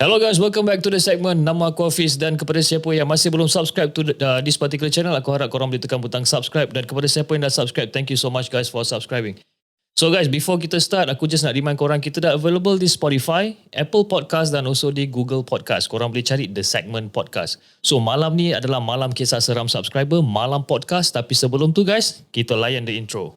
Hello guys, welcome back to the segment Nama aku Hafiz dan kepada siapa yang masih belum subscribe to the, uh, this particular channel, aku harap korang boleh tekan butang subscribe dan kepada siapa yang dah subscribe, thank you so much guys for subscribing. So guys, before kita start, aku just nak remind korang kita dah available di Spotify, Apple Podcast dan also di Google Podcast. Korang boleh cari The Segment Podcast. So malam ni adalah malam kisah seram subscriber, malam podcast tapi sebelum tu guys, kita layan the intro.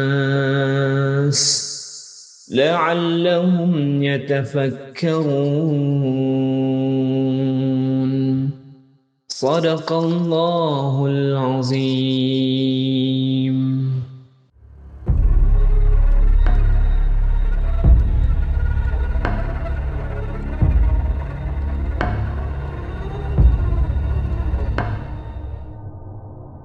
لعلهم يتفكرون. صدق الله العظيم.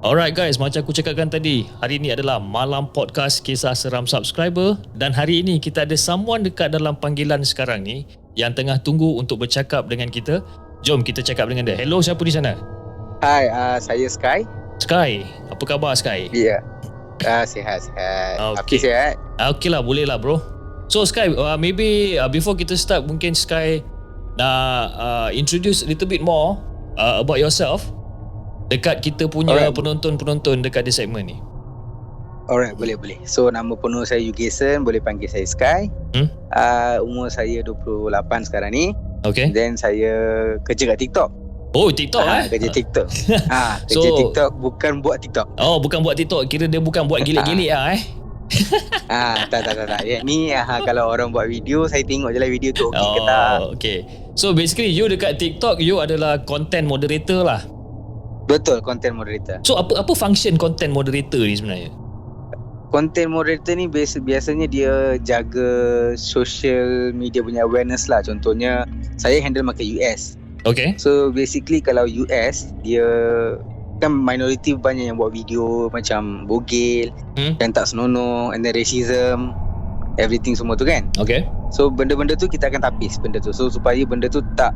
Alright guys, macam aku cakapkan tadi, hari ini adalah malam podcast kisah seram subscriber dan hari ini kita ada someone dekat dalam panggilan sekarang ni yang tengah tunggu untuk bercakap dengan kita. Jom kita cakap dengan dia. Hello, siapa di sana? Hai, uh, saya Sky. Sky, apa khabar Sky? Ya. Yeah. Uh, sihat, sihat. Okay. Okay, sihat. Okay lah, boleh lah bro. So Sky, uh, maybe uh, before kita start, mungkin Sky nak uh, introduce a little bit more uh, about yourself dekat kita punya Alright. penonton-penonton dekat di segmen ni. Alright, boleh, boleh. So, nama penuh saya Yugeson, boleh panggil saya Sky. Hmm? Uh, umur saya 28 sekarang ni. Okay. Then, saya kerja kat TikTok. Oh, TikTok Ah, eh? Kerja TikTok. ah, kerja So- TikTok bukan buat TikTok. Oh, bukan buat TikTok. Kira dia bukan buat gilik-gilik ah eh. ah, tak, tak, tak. tak. Ya, ni ah, kalau orang buat video, saya tengok je lah video tu okey ke tak. Oh, okay. So basically you dekat TikTok you adalah content moderator lah. Betul, content moderator. So apa apa function content moderator ni sebenarnya? Content moderator ni biasa, biasanya dia jaga social media punya awareness lah. Contohnya, saya handle market US. Okay. So basically kalau US dia kan minority banyak yang buat video macam bogel Hmm. dan tak senonoh and then racism everything semua tu kan. Okay. So benda-benda tu kita akan tapis benda tu. So supaya benda tu tak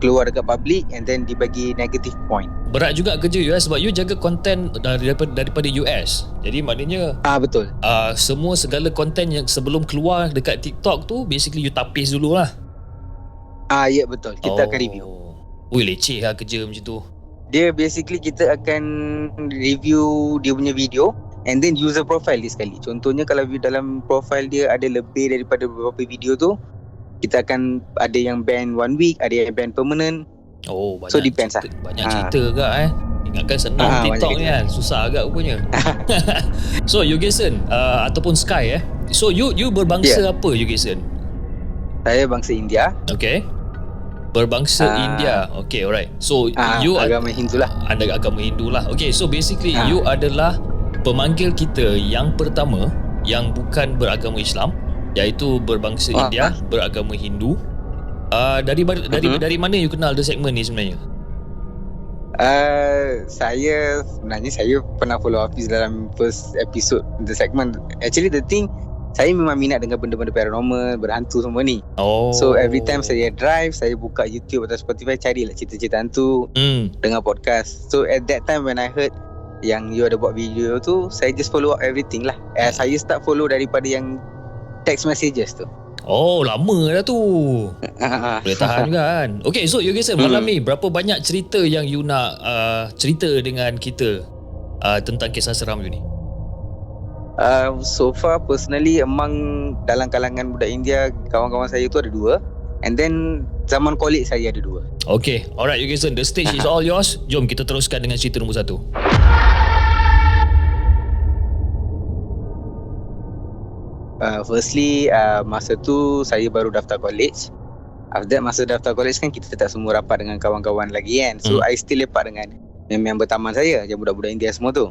keluar dekat public and then dibagi negative point. Berat juga kerja US sebab you jaga content daripada daripada US. Jadi maknanya Ah betul. uh, semua segala content yang sebelum keluar dekat TikTok tu basically you tapis dulu lah. Ah ya betul. Kita oh. akan review. Ui leceh lah kerja macam tu. Dia basically kita akan review dia punya video and then user profile dia sekali. Contohnya kalau dalam profile dia ada lebih daripada beberapa video tu, kita akan ada yang ban one week, ada yang ban permanent. Oh banyak So, depends cerita, Banyak Ah. cerita kak eh. Ingatkan senang Ah, TikTok ni kan. Susah agak rupanya. so Yugeson uh, ataupun Sky eh. So you you berbangsa Yeah. apa Yugeson? Saya bangsa India. Okay. Berbangsa Ah. India. Okay alright. So Ah, you agama Hindu lah. anda agama Hindu lah. Okay so basically Ah. you adalah pemanggil kita yang pertama yang bukan beragama Islam iaitu berbangsa Ah. India, beragama Hindu. Uh, dari dari Mhm. dari mana you kenal the segment ni sebenarnya? Uh, saya sebenarnya saya pernah follow Hafiz dalam first episode the segment. Actually the thing saya memang minat dengan benda-benda paranormal, berhantu semua ni. Oh. So every time saya drive, saya buka YouTube atau Spotify carilah cerita-cerita hantu, Hmm. dengar podcast. So at that time when I heard yang you ada buat video tu, saya just follow up everything lah. Eh, saya start follow daripada yang text messages tu. Oh, lama dah tu. Boleh tahan juga kan. Okay, so you guys, malam Hmm. ni berapa banyak cerita yang you nak uh, cerita dengan kita uh, tentang kisah seram you ni? uh, so far personally among dalam kalangan budak India, kawan-kawan saya tu ada dua. And then zaman college saya ada dua. Okay, alright you guys, the stage is all yours. Jom kita teruskan dengan cerita nombor satu. Uh, firstly, uh, masa tu saya baru daftar college. After that, masa daftar college kan kita tak semua rapat dengan kawan-kawan lagi kan. So, Hmm. I still lepak dengan member taman saya yang budak-budak India semua tu.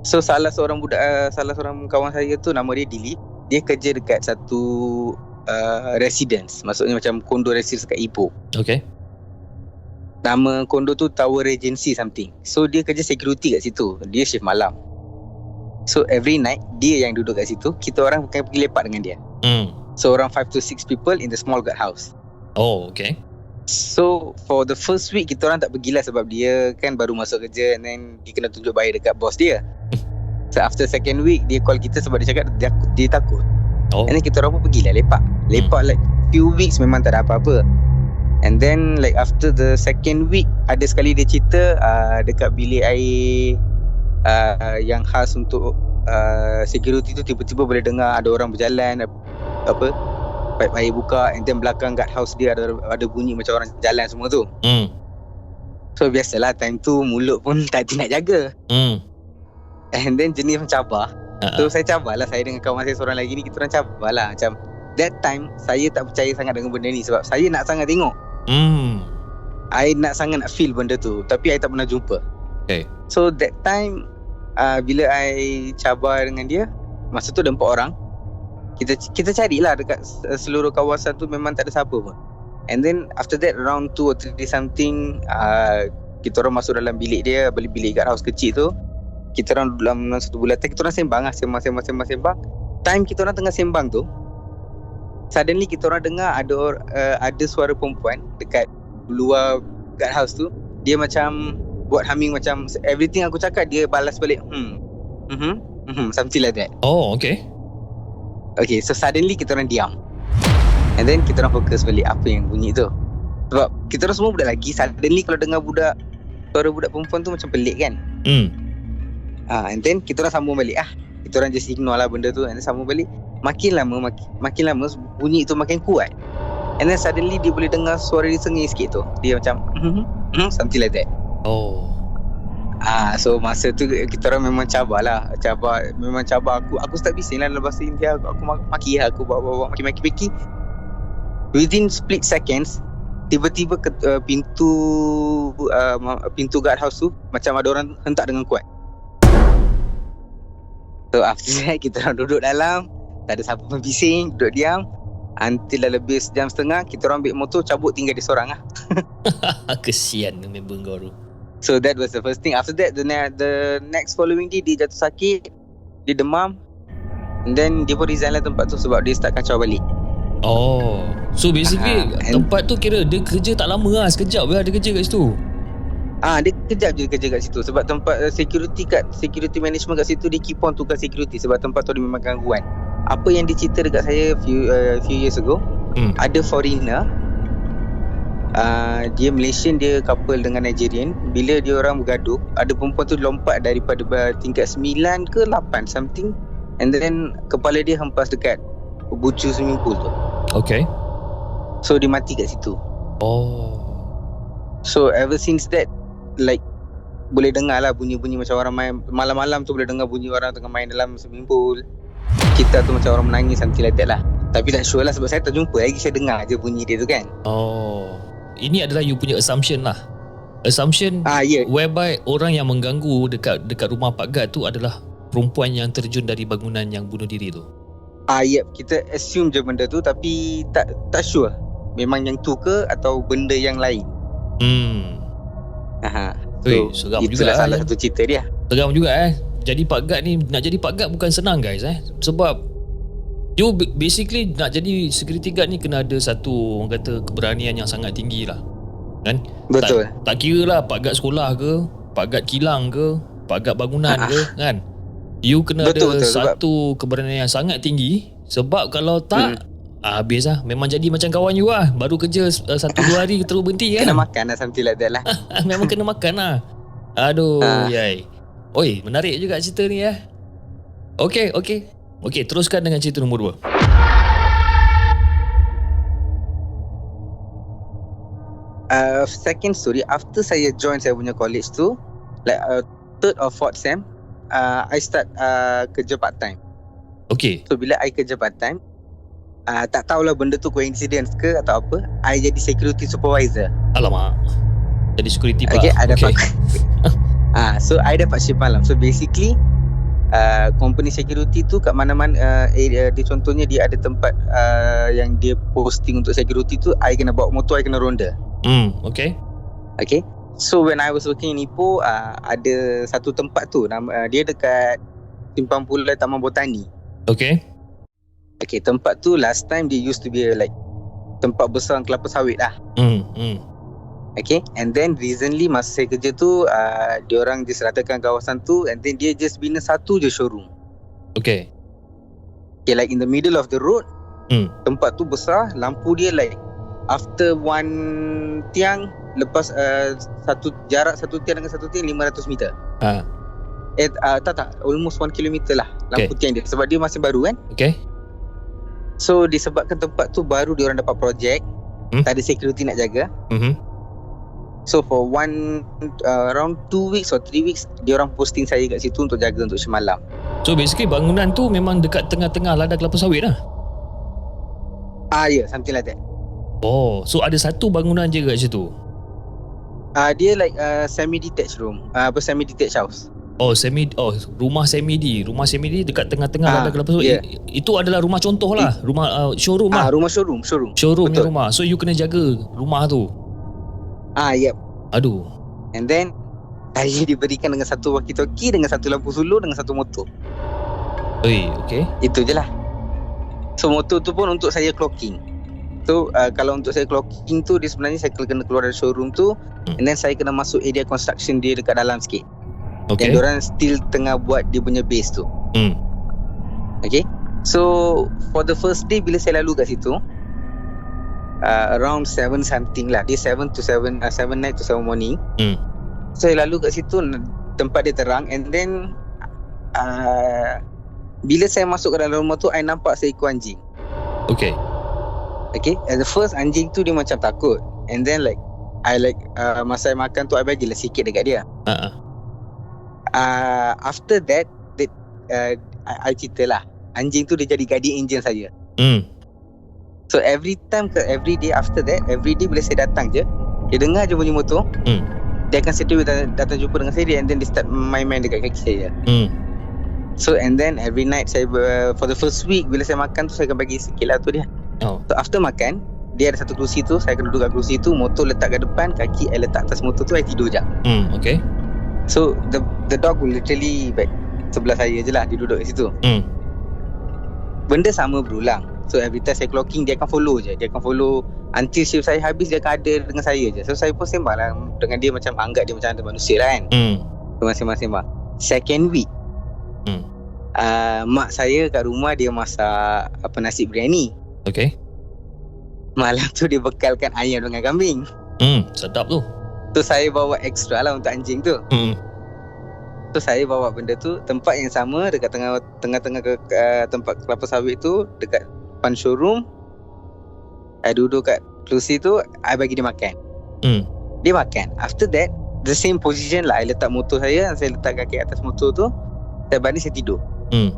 So salah seorang budak uh, salah seorang kawan saya tu nama dia Dilip. Dia kerja dekat satu uh, residence. Maksudnya macam kondo residence kat Ipoh. Okay. Nama kondo tu Tower Regency something. So dia kerja security kat situ. Dia shift malam. So every night dia yang duduk kat situ, kita orang akan pergi lepak dengan dia. Hmm. So around 5 to 6 people in the small guard house. Oh, okay. So for the first week kita orang tak pergilah sebab dia kan baru masuk kerja and then dia kena tunjuk baik dekat bos dia. So after second week dia call kita sebab dia cakap dia, dia takut. Oh. And then kita orang pun pergilah lepak. Lepak like few weeks memang tak ada apa-apa. And then like after the second week ada sekali dia cerita uh, dekat bilik air uh, yang khas untuk uh, security tu tiba-tiba boleh dengar ada orang berjalan apa pipe air buka and then belakang guard house dia ada ada bunyi macam orang jalan semua tu. Hmm. So biasalah time tu mulut pun tak nak jaga. Hmm. And then jenis macam cabar. Ha, So saya cabarlah saya dengan kawan saya seorang lagi ni kita orang cabarlah macam that time saya tak percaya sangat dengan benda ni sebab saya nak sangat tengok. Hmm. I nak sangat nak feel benda tu tapi I tak pernah jumpa. Okay. So that time uh, bila I cabar dengan dia masa tu ada empat orang kita kita carilah dekat seluruh kawasan tu memang tak ada siapa pun. And then after that around 2 or 3 something uh, kita orang masuk dalam bilik dia beli bilik kat house kecil tu. Kita orang dalam satu bulatan kita orang sembang lah sembang sembang sembang sembang. Time kita orang tengah sembang tu suddenly kita orang dengar ada uh, ada suara perempuan dekat luar guard house tu. Dia macam buat humming macam everything aku cakap dia balas balik hmm. Mhm. Mhm something like that. Oh, okay. Okay, so suddenly kita orang diam. And then kita orang fokus balik apa yang bunyi tu. Sebab kita orang semua budak lagi, suddenly kalau dengar budak suara budak perempuan tu macam pelik kan. Hmm. Ah, and then kita orang sambung balik ah. Kita orang just ignore lah benda tu and then sambung balik. Makin lama makin, makin lama bunyi tu makin kuat. And then suddenly dia boleh dengar suara dia sengih sikit tu. Dia macam mhm, mhm, something like that. Oh. Ah, so masa tu kita orang memang cabar lah. Cabar, memang cabar. Aku Aku start bising lah dalam bahasa India. Aku, aku mak- maki lah, aku bawa-bawa maki-maki-maki Within split seconds Tiba-tiba ke, uh, pintu uh, Pintu guard house tu Macam ada orang hentak dengan kuat. So after that kita orang duduk dalam. Tak ada siapa pun bising. Duduk diam. Until dah lebih sejam setengah Kita orang ambil motor cabut tinggal dia seorang lah. Kesian member kau tu. So that was the first thing. After that, the ne- the next following day dia jatuh sakit, dia demam, and then dia pun resign lah tempat tu sebab dia start kacau balik. Oh. So basically Ah, and- tempat tu kira dia kerja tak lama lah. Sekejap lah dia kerja kat situ. Ah, dia kejap je kerja kat situ sebab tempat uh, security kat security management kat situ dia keep on tukar security sebab tempat tu ada memang gangguan. Apa yang dia cerita dekat saya few uh, few years ago, Hmm. ada foreigner Uh, dia Malaysian dia couple dengan Nigerian. Bila dia orang bergaduh ada perempuan tu lompat daripada tingkat 9 ke 8 something. And then kepala dia hempas dekat bucu swimming pool tu. Okay. so dia mati kat situ. Oh. so ever since that like boleh dengar lah bunyi-bunyi macam orang main. Malam-malam tu boleh dengar bunyi orang tengah main dalam swimming pool. Kita tu macam orang menangis something like that lah. Tapi tak sure lah sebab saya tak jumpa. Lagi saya dengar je bunyi dia tu kan. Oh. Ini adalah you punya assumption lah. Assumption ah yeah. whereby orang yang mengganggu dekat dekat rumah Pak Gad tu adalah perempuan yang terjun dari bangunan yang bunuh diri tu. Ah ya, kita assume je benda tu tapi tak tak sure. Memang yang tu ke atau benda yang lain. Hmm. Aha. Weh, seram juga itulah lah, salah ya. satu cerita dia. Seram juga eh. Jadi Pak Gad ni nak jadi Pak Gad bukan senang guys eh. Sebab you ba- basically nak jadi security guard ni kena ada satu orang kata keberanian yang sangat tinggi lah. Kan? Betul. Tak, tak kira lah Pak Gad sekolah ke, Pak Gad kilang ke, Pak Gad bangunan ke kan. You kena Betul, ada betul, sebab- satu keberanian yang sangat tinggi sebab kalau tak ah, habis lah. Memang jadi macam kawan you lah. Baru kerja uh, satu dua hari terus berhenti kan. Kena makan lah something like that lah. Memang kena makan lah Aduh Ah. yai Oi menarik juga cerita ni ya Okey okey Okey teruskan dengan cerita nombor dua Uh, second story, after saya join saya punya college tu, like uh, third or fourth sem, uh, I start uh, kerja part time. Okey So bila I kerja part time, uh, tak tahulah benda tu coincidence ke atau apa, I jadi security supervisor. Alamak Jadi security pak. Okay, I dapat Ah, so I dapat shift malam. So basically uh, company security tu kat mana-mana uh, area dia contohnya dia ada tempat uh, yang dia posting untuk security tu I kena bawa motor I kena ronda. Hmm, okay. Okay. So when I was working in Ipoh uh, ada satu tempat tu nama uh, dia dekat Simpang Pulai Taman Botani. Okay. Okay, tempat tu last time dia used to be like tempat besar kelapa sawit lah. Hmm, hmm. Okay And then recently Masa saya kerja tu uh, Diorang diseratakan kawasan tu And then dia just bina satu je showroom Okay. Okay like in the middle of the road Hmm. Tempat tu besar Lampu dia like After one tiang Lepas uh, satu jarak satu tiang dengan satu tiang 500 meter Ha. Eh uh, tak tak Almost 1 kilometer lah Lampu tiang dia Sebab dia masih baru kan Okay. So disebabkan tempat tu baru Diorang dapat projek Hmm. Tak ada security nak jaga Mhm. So for one uh, around two weeks or three weeks dia orang posting saya kat situ untuk jaga untuk semalam. So basically bangunan tu memang dekat tengah-tengah ladang kelapa sawit lah. Ah ya, yeah, something like that. Oh, so ada satu bangunan je kat situ. Ah uh, dia like uh, semi detached room. Uh, apa semi detached house. Oh, semi oh rumah semi D. Rumah semi D dekat tengah-tengah Ah, ladang kelapa sawit. yeah. I- Itu adalah rumah contoh lah, rumah uh, showroom Ah lah. rumah showroom, showroom. Showroom betul. rumah. So you kena jaga rumah tu. Ah yep. Aduh. And then saya diberikan dengan satu walkie-talkie dengan satu lampu suluh dengan satu motor. Oi, okay. Itu je lah. So motor tu pun untuk saya clocking. So uh, kalau untuk saya clocking tu dia sebenarnya saya kena keluar dari showroom tu Hmm. and then saya kena masuk area construction dia dekat dalam sikit. Okay. Yang diorang still tengah buat dia punya base tu. Hmm. Okay So For the first day Bila saya lalu kat situ uh, Around 7 something lah. Dia 7 to 7 uh, 7 night to 7 morning. Hmm. Saya lalu kat situ Tempat dia terang. And then uh, Bila saya masuk ke dalam rumah tu I nampak seekor anjing. Okay. Okay? At the first anjing tu Dia macam takut. And then like I like uh, Masa saya makan tu I bagilah sikit dekat dia. Ah. uh, After that that uh, I, I cerita lah. Anjing tu dia jadi guardian angel saya Hmm. So every time ke every day after that Every day bila saya datang je Dia dengar je bunyi motor Hmm. Dia akan settle datang, datang jumpa dengan saya And then dia start main-main dekat kaki saya Hmm. So and then every night saya uh, For the first week Bila saya makan tu Saya akan bagi sikit lah tu dia Oh. So after makan Dia ada satu kerusi tu Saya akan duduk kat kerusi tu Motor letak kat depan Kaki I letak atas motor tu I tidur je Hmm. Okay. So the the dog will literally back Sebelah saya je lah Dia duduk kat situ Hmm. Benda sama berulang So every time saya clocking Dia akan follow je Dia akan follow Until shift saya habis Dia akan ada dengan saya je So saya pun sembang lah Dengan dia macam Anggap dia macam ada manusia lah kan Hmm. Sembang-sembang Second week Hmm. uh, Mak saya kat rumah Dia masak Apa nasi biryani Okay. Malam tu dia bekalkan ayam dengan kambing Hmm. Sedap tu. So saya bawa extra lah Untuk anjing tu Hmm. So saya bawa benda tu Tempat yang sama Dekat tengah Tengah-tengah ke, uh, Tempat kelapa sawit tu Dekat depan showroom I duduk kat kerusi tu I bagi dia makan Hmm. Dia makan After that The same position lah I letak motor saya Saya letak kaki atas motor tu Saya balik saya tidur Hmm.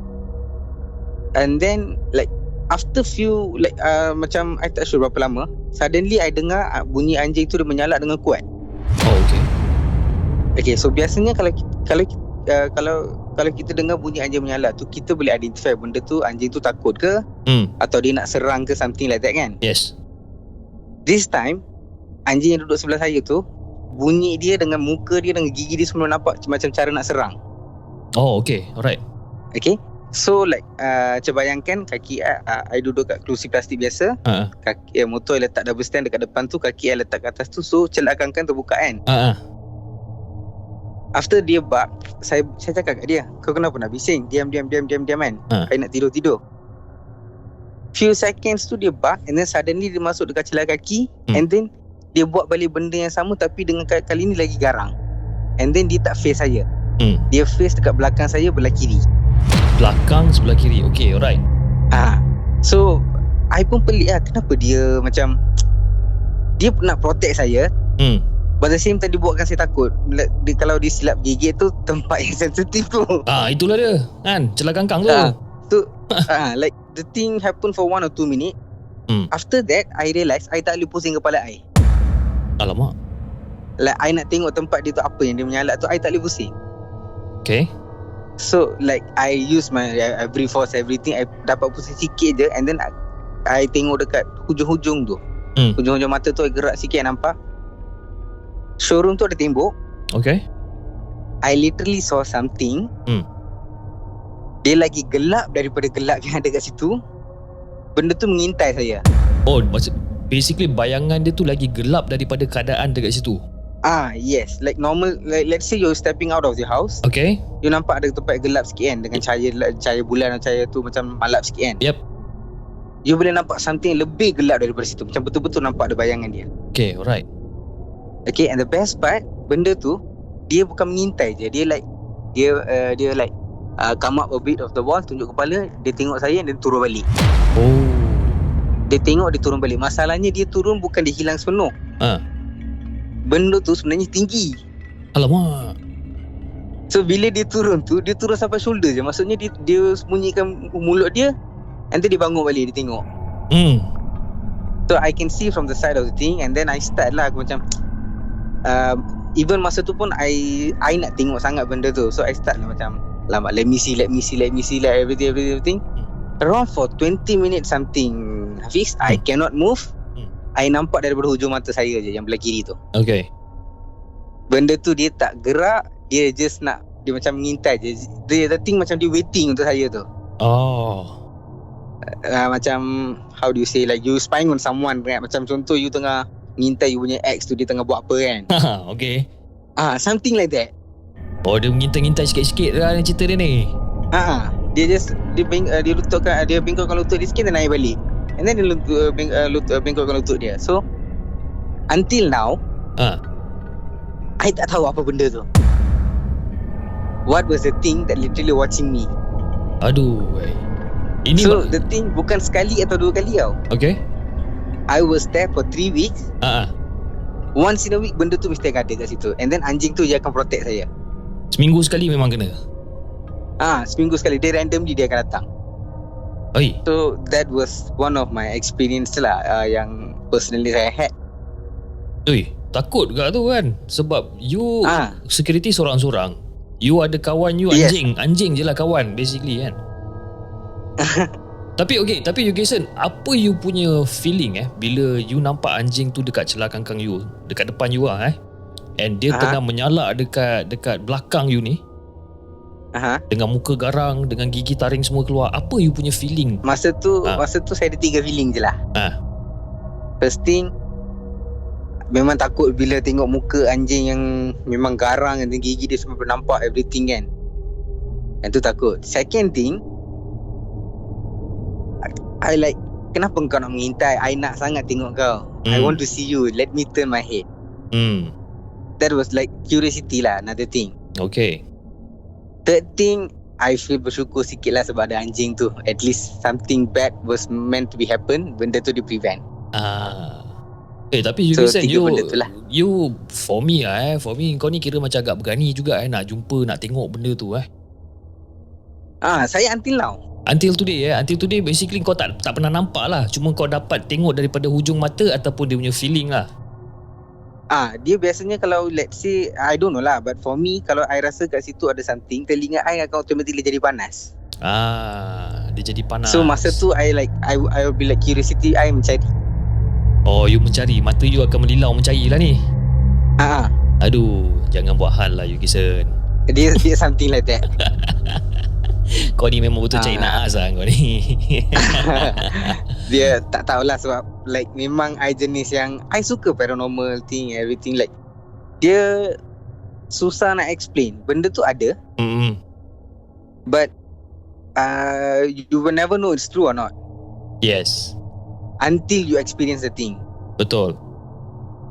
And then Like After few Like uh, Macam I tak sure berapa lama Suddenly I dengar uh, Bunyi anjing tu Dia menyalak dengan kuat Oh, okay. Okay so biasanya Kalau Kalau uh, Kalau Kalau kita dengar bunyi anjing menyalak tu Kita boleh identify Benda tu anjing tu takut ke Hmm. Atau dia nak serang ke Something like that kan Yes. This time Anjing yang duduk sebelah saya tu Bunyi dia dengan muka dia Dengan gigi dia semua nampak Macam cara nak serang Oh, okay. Alright. Okay So like uh, Macam bayangkan Kaki I, uh, I duduk kat kerusi plastik biasa ah. kaki eh, Motor I letak double stand dekat depan tu Kaki I letak kat atas tu So celakan kan terbuka kan ah. After dia bark Saya saya cakap kat dia Kau kenapa nak bising Diam diam diam diam diam kan Ha. I nak tidur tidur Few seconds tu dia bark And then suddenly dia masuk dekat celah kaki Hmm. And then Dia buat balik benda yang sama Tapi dengan kali, kali ni lagi garang And then dia tak face saya Hmm. Dia face dekat belakang saya Belah kiri Belakang sebelah kiri. Okay, alright. Ah, So I pun pelik lah Kenapa dia macam Dia nak protect saya Hmm. But the same time dia buatkan saya takut dia, Kalau dia silap gigit tu Tempat yang sensitif tu Ah, itulah dia. Kan? Celah kangkang tu. Ah. Tu ah, Like the thing happen for one or two minute Hmm. After that I realise I tak boleh pusing kepala I Alamak. like I nak tengok tempat dia tu apa yang dia menyalak tu I tak boleh pusing Okay. So like I use my bring force everything I dapat pusing sikit je and then I, I tengok dekat hujung-hujung tu. Hmm. Hujung-hujung mata tu I gerak sikit I nampak. Showroom tu ada tembok. Okay. I literally saw something. Hmm. Dia lagi gelap daripada gelap yang ada kat situ. Benda tu mengintai saya. Oh, maksud basically bayangan dia tu lagi gelap daripada keadaan dekat situ. Ah yes, like normal like let's say you're stepping out of the house, Okay. you nampak ada tempat gelap sikit kan dengan cahaya cahaya bulan dan cahaya tu macam malap sikit kan. Yep. You boleh nampak something lebih gelap daripada situ. Macam betul-betul nampak ada bayangan dia. Okay, alright. Okay, and the best part, benda tu dia bukan mengintai je. Dia like dia uh, dia like uh, come up a bit of the wall, tunjuk kepala, dia tengok saya dan turun balik. Oh. Dia tengok dia turun balik. Masalahnya dia turun bukan dia hilang sepenuh. Ah. Benda tu sebenarnya tinggi. Alamak. So bila dia turun tu, dia turun sampai shoulder je. Maksudnya dia dia sembunyikan mulut dia Nanti dia bangun balik Dia tengok Hmm. So I can see from the side of the thing And then I start lah Aku macam uh, Even masa tu pun I I nak tengok sangat benda tu So I start lah macam Lama let me see Let me see Let me see like everything everything, everything. Around for 20 minutes something Hafiz I cannot move Hmm. I nampak daripada hujung mata saya je Yang belah kiri tu Okay. Benda tu dia tak gerak Dia just nak Dia macam mengintai je Dia the thing macam dia waiting untuk saya tu Oh. uh, macam how do you say like you spying on someone kan macam contoh you tengah minta you punya ex tu dia tengah buat apa kan Haha, okay. ah something like that Oh, dia mengintai-ngintai sikit-sikit lah cerita dia ni. ah dia just dia bing, uh, dia lututkan dia bengkokkan lutut dia sikit dan naik balik and then dia lutut, uh, beng, uh, lutut, uh, bengkokkan lutut dia so until now Ah. I tak tahu apa benda tu what was the thing that literally watching me Aduh. Ini so the thing bukan sekali atau dua kali tau Okay. I was there for 3 weeks Ah, ah. once in a week benda tu mesti akan ada kat situ and then anjing tu dia akan protect saya Seminggu sekali memang kena. Ah, seminggu sekali dia randomly dia akan datang. Oi. So that was one of my experience lah uh, yang personally saya had. Oi, takut juga tu kan. Sebab you Ah. security seorang-seorang. You ada kawan you Yes. anjing. Anjing je lah kawan basically kan. tapi okay, tapi you Jason, apa you punya feeling eh bila you nampak anjing tu dekat celah kangkang you, dekat depan you lah eh. And dia Ah. tengah menyalak dekat dekat belakang you ni Aha. dengan muka garang, dengan gigi taring semua keluar. Apa you punya feeling? Masa tu Ah. masa tu saya ada tiga feeling je lah. Ah. First thing memang takut bila tengok muka anjing yang memang garang dan gigi dia semua nampak everything kan. Yang tu takut. Second thing I, like kenapa kau nak mengintai? I nak sangat tengok kau. I Hmm. want to see you. Let me turn my head. Hmm. That was like curiosity lah another thing. Okay. Third thing I feel bersyukur sikit lah sebab ada anjing tu At least something bad was meant to be happen Benda tu di prevent Ah. Eh tapi you So, tiga you lah. you for me lah eh for me kau ni kira macam agak berani juga eh nak jumpa nak tengok benda tu eh. Ah, Saya until now Until today eh until today basically kau tak tak pernah nampak lah cuma kau dapat tengok daripada hujung mata ataupun dia punya feeling lah. Ah, Dia biasanya kalau let's say I don't know lah But for me Kalau I rasa kat situ ada something Telinga I akan automatically jadi panas Ah dia jadi panas. So masa tu I like I, I will be like curiosity I mencari Oh you mencari mata you akan melilau mencari lah ni. ah, ah. Aduh jangan buat hal lah you Gison. Dia, dia something like that Kau ni memang betul cari Ah. naas lah kau ni. Dia tak tahulah sebab Like memang I jenis yang I suka paranormal thing Everything like Dia Susah nak explain Benda tu ada hmm. But uh, You will never know it's true or not Yes. Until you experience the thing Betul.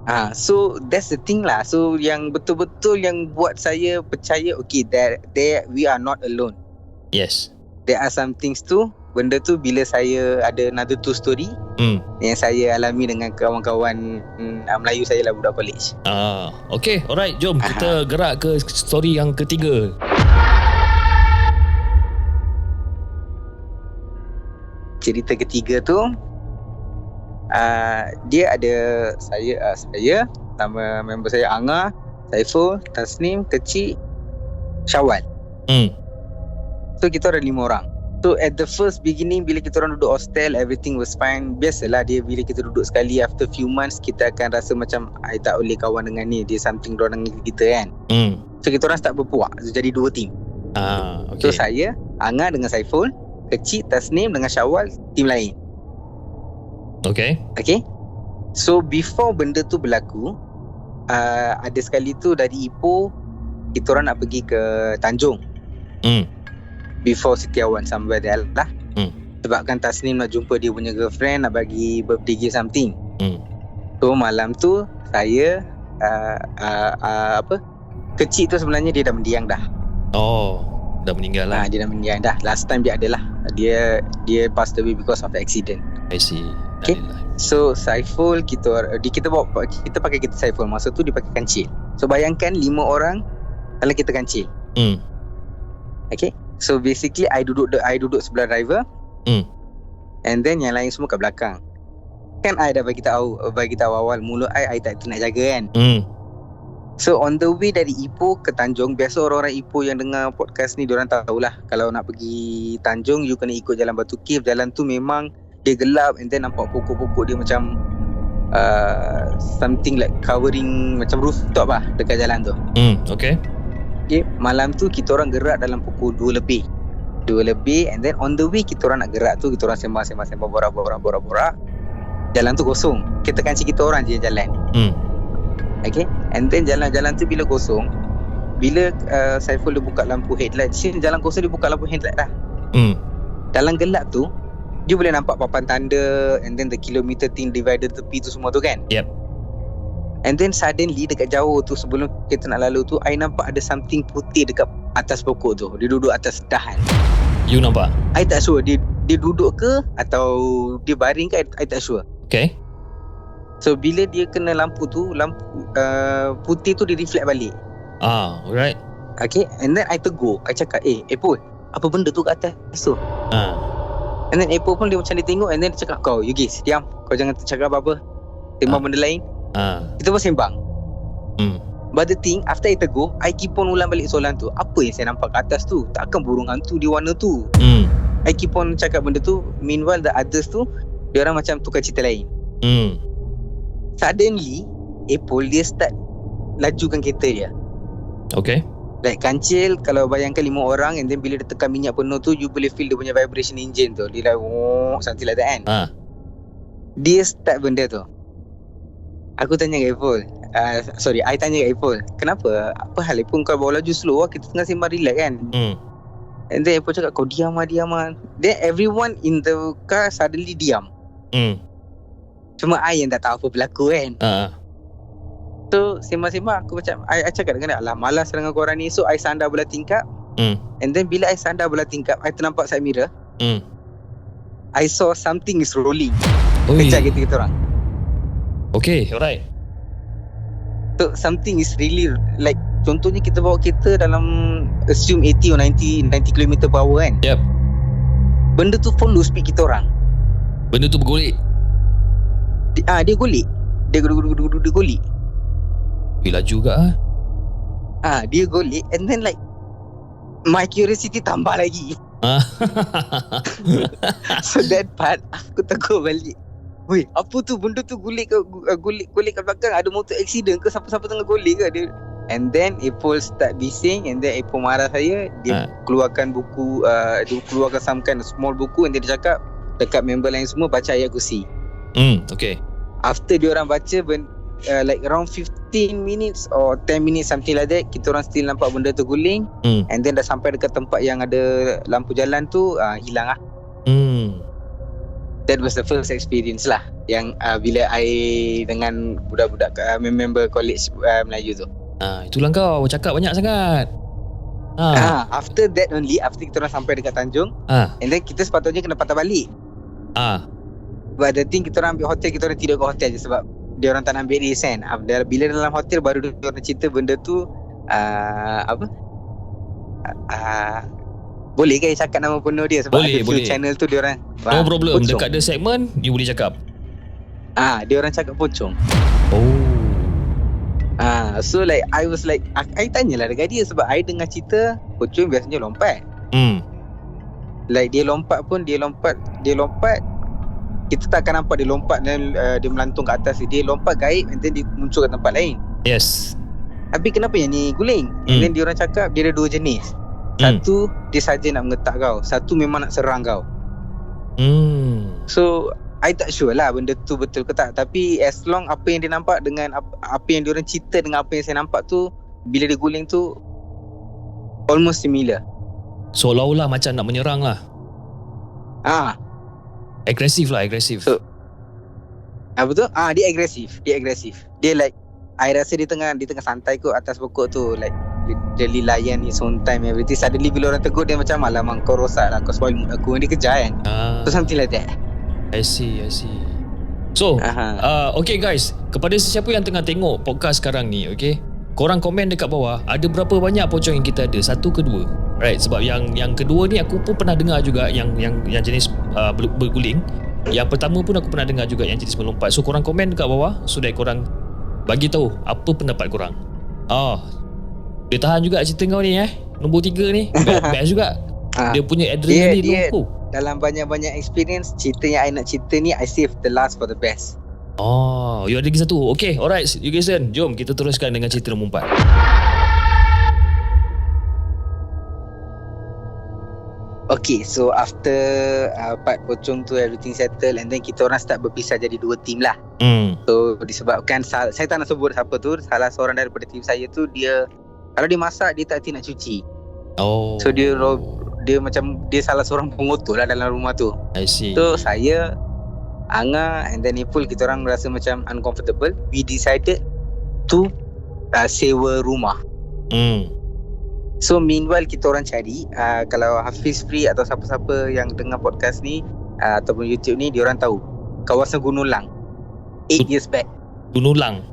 Ah, so that's the thing lah. So yang betul-betul yang buat saya percaya okay that there we are not alone. Yes. There are some things tu. Benda tu bila saya ada another two story Hmm. yang saya alami dengan kawan-kawan hmm, ah, Melayu saya lah budak college. Ah, okay, alright, jom kita gerak ke story yang ketiga. Cerita ketiga tu uh, dia ada saya uh, saya Tambah member saya Anga, Saiful, Tasnim, Kecil, Syawal. Hmm. So kita orang lima orang. So at the first beginning bila kita orang duduk hostel everything was fine. Biasalah dia bila kita duduk sekali after few months kita akan rasa macam I tak boleh kawan dengan ni. Dia something dorang dengan kita kan. Hmm. So kita orang start berpuak. So jadi dua team. Ah, So okay. saya, Anga dengan Saiful, Kecil, Tasnim dengan Syawal team lain. Okay. Okay So before benda tu berlaku uh, Ada sekali tu dari Ipoh Kita orang nak pergi ke Tanjung Hmm. Before Setiawan sampai dia lah Hmm. Sebabkan Tasnim nak jumpa dia punya girlfriend Nak bagi birthday gift something Hmm. So malam tu Saya uh, uh, uh, Apa Kecil tu sebenarnya dia dah mendiang dah Oh, dah meninggal lah. ha, Dia dah mendiang dah Last time dia ada lah Dia Dia passed away because of accident I see. Okay. So Saiful kita di kita bawa kita pakai kita Saiful masa tu dia pakai kancil. So bayangkan lima orang dalam kita kancil. Hmm. Okay. So basically I duduk I duduk sebelah driver. Hmm. And then yang lain semua kat belakang. Kan I dah bagi tahu bagi tahu awal mulut I I tak nak jaga kan. Hmm. So on the way dari Ipoh ke Tanjung biasa orang-orang Ipoh yang dengar podcast ni diorang tahulah kalau nak pergi Tanjung you kena ikut jalan Batu Cave jalan tu memang dia gelap and then nampak pokok-pokok dia macam uh, something like covering macam rooftop lah dekat jalan tu. Hmm. Okay. Okay, malam tu kita orang gerak dalam pukul 2 lebih. 2 lebih and then on the way kita orang nak gerak tu kita orang sembang-sembang-sembang borak-borak-borak-borak. Jalan tu kosong. Kita kancing kita orang je jalan. Hmm. Okay And then jalan-jalan tu bila kosong Bila uh, Saiful dia buka lampu headlight Sini jalan kosong dia buka lampu headlight dah Hmm. Dalam gelap tu Dia boleh nampak papan tanda And then the kilometer thing divider tepi tu semua tu kan Yep. And then suddenly dekat jauh tu Sebelum kita nak lalu tu I nampak ada something putih dekat atas pokok tu. Dia duduk atas dahan. You nampak? I tak sure. Dia dia duduk ke Atau dia baring ke I, I tak sure. Okay. So bila dia kena lampu tu Lampu uh, putih tu dia reflect balik. Ah, alright. Okay? And then I tegur. I cakap Eh Apple Apa benda tu kat atas tu? Ah. And then Apple pun dia macam dia tengok. And then dia cakap Kau you guys Diam. Kau jangan cakap apa-apa. Sembang Ah. benda lain Ah. Kita pun sembang Hmm. But the thing After I tegur I keep on ulang balik soalan tu Apa yang saya nampak kat atas tu Takkan burung hantu di warna tu Hmm. I keep on cakap benda tu Meanwhile the others tu Dia orang macam tukar cerita lain Hmm. Suddenly Apple dia start Lajukan kereta dia Okay. Like kancil Kalau bayangkan lima orang And then bila dia tekan minyak penuh tu You boleh feel dia punya vibration engine tu Dia like oh, Something like that kan Ah. Dia start benda tu Aku tanya kat Ipul uh, Sorry I tanya kat Ipul Kenapa? Apa hal? Ipul kau bawa laju slow lah. Kita tengah sembang relax kan? Hmm. And then Ipul cakap Kau diam lah diam lah. Then everyone in the car Suddenly diam. Hmm. Cuma I yang tak tahu apa berlaku kan? Ah. So sembang-sembang Aku macam I, I cakap dengan dia Alah malas dengan korang ni. So I sandar belah tingkap. Hmm. And then bila I sandar belah tingkap I ternampak side mirror. Hmm. I saw something is rolling. Oi. Kejar kita kita orang Okay, alright. So something is really like Contohnya kita bawa kereta dalam Assume 80 or 90 90 km per hour kan Yep. Benda tu follow speed kita orang Benda tu bergolek. dia, ah, dia golek Dia golek Dia golek Ui, laju juga ah. ah, Dia golek And then like My curiosity tambah lagi Ah. So that part Aku tegur balik Weh apa tu benda tu golek ke uh, golek, golek kat belakang Ada motor accident ke Siapa-siapa tengah golek ke dia And then Apple start bising And then Apple marah saya Dia Ah. keluarkan buku uh, Dia keluarkan some kind of small buku And then dia cakap Dekat member lain semua Baca ayat kursi Hmm. Okay. After dia orang baca ben, uh, Like around 15 minutes Or 10 minutes Something like that Kita orang still nampak benda tu guling Hmm. And then dah sampai dekat tempat Yang ada lampu jalan tu uh, Hilang lah Hmm. That was the first experience lah Yang uh, bila I Dengan budak-budak uh, Member college uh, Melayu tu Ah, itulah kau cakap banyak sangat. Ah. ah. After that only After kita orang sampai dekat Tanjung Ah. And then kita sepatutnya kena patah balik Ah. But the thing kita orang ambil hotel Kita orang tidur kat hotel je Sebab dia orang tak nak ambil risk kan Ah, Bila dalam hotel Baru dia orang cerita benda tu uh, Apa uh, Boleh ke cakap nama penuh dia Sebab Boleh, ada boleh. channel tu dia orang No problem. pocong. Dekat the segment, you boleh cakap. Ah, Dia orang cakap pocong Oh. Ah, so like I was like I, I tanyalah dekat dia sebab I dengar cerita pocong biasanya lompat. Hmm. Like dia lompat pun dia lompat dia lompat kita tak akan nampak dia lompat dan uh, dia melantung ke atas dia lompat gaib and then dia muncul ke tempat lain. Yes. Tapi kenapa yang ni guling? Hmm. And then dia orang cakap dia ada dua jenis. Hmm. Satu dia saja nak mengetak kau, satu memang nak serang kau. Hmm. So I tak sure lah benda tu betul ke tak Tapi as long apa yang dia nampak dengan apa, apa yang dia orang cerita dengan apa yang saya nampak tu Bila dia guling tu Almost similar Seolah-olah macam nak menyerang lah. Ah, Agresif lah, agresif. So- Apa tu? Ah, dia agresif Dia agresif Dia like I rasa dia tengah Dia tengah santai kot atas pokok tu Like Really layan his own time everything Suddenly bila orang tegur dia macam Alamak kau rosak lah Kau spoil mood aku Dia kejar kan Ah, So something like that I see, I see. So, Aha. uh, okay guys, kepada sesiapa yang tengah tengok podcast sekarang ni, okay? Korang komen dekat bawah, ada berapa banyak pocong yang kita ada? Satu ke dua? Right, sebab yang yang kedua ni aku pun pernah dengar juga yang yang yang jenis uh, ber- berguling. Yang pertama pun aku pernah dengar juga yang jenis melompat. So korang komen dekat bawah so that korang bagi tahu apa pendapat korang. Ah. Dia tahan juga cerita kau ni eh. Nombor tiga ni. Best, juga. Ah. Dia punya adrenaline dia- tu. Dalam banyak-banyak experience Cerita yang I nak cerita ni I save the last for the best Oh, you ada lagi satu. Okay, alright. You guys kan, jom kita teruskan dengan cerita nombor empat. Okay so after uh, Part pocong tu Everything settle And then kita orang start berpisah Jadi dua team lah Hmm. So disebabkan Saya tak nak sebut siapa tu Salah seorang daripada team saya tu Dia Kalau dia masak Dia tak hati nak cuci Oh. So dia Dia macam Dia salah seorang pengotor lah Dalam rumah tu I see. So saya Anga And then Ipul Kita orang rasa macam Uncomfortable We decided To uh, Sewa rumah Hmm. So meanwhile kita orang cari uh, Kalau Hafiz Free atau siapa-siapa yang dengar podcast ni uh, Ataupun YouTube ni Diorang tahu Kawasan Gunung Lang 8 years back Gunung Lang.